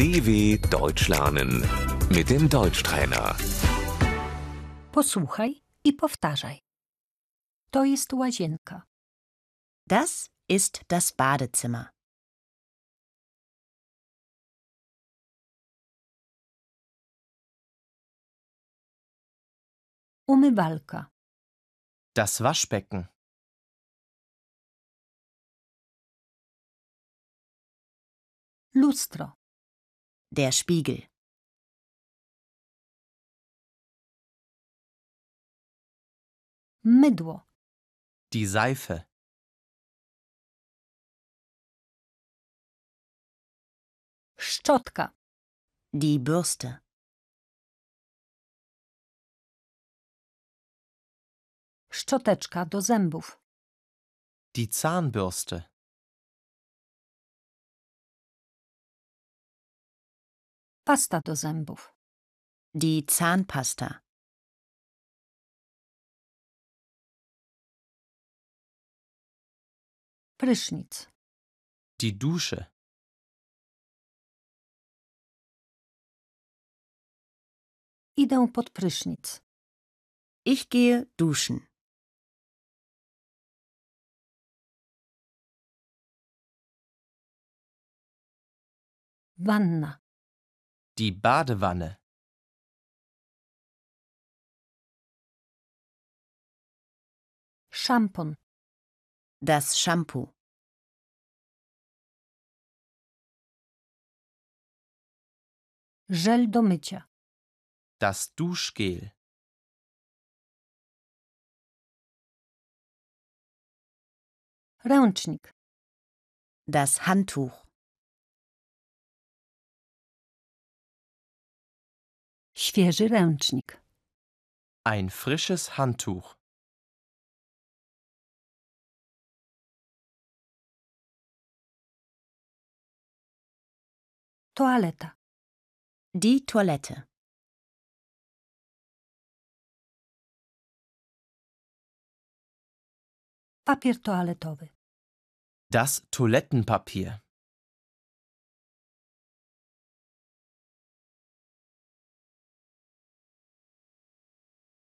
DW Deutsch lernen mit dem Deutschtrainer. Posłuchaj i powtarzaj. To jest łazienka. Das ist das Badezimmer. Umywalka. Das Waschbecken. Lustro. Der Spiegel. Mydło. Die Seife. Szczotka. Die Bürste. Szczoteczka do zębów. Die Zahnbürste. Pasta do zębów. Die Zahnpasta. Prysznic. Die Dusche. Idę pod prysznic. Ich gehe duschen. Wanna. Die Badewanne. Szampon. Das Shampoo. Żel do mycia. Das Duschgel. Ręcznik. Das Handtuch. Świeży ręcznik. Ein frisches Handtuch. Toaleta. Die Toilette. Papier toaletowy. Das Toilettenpapier.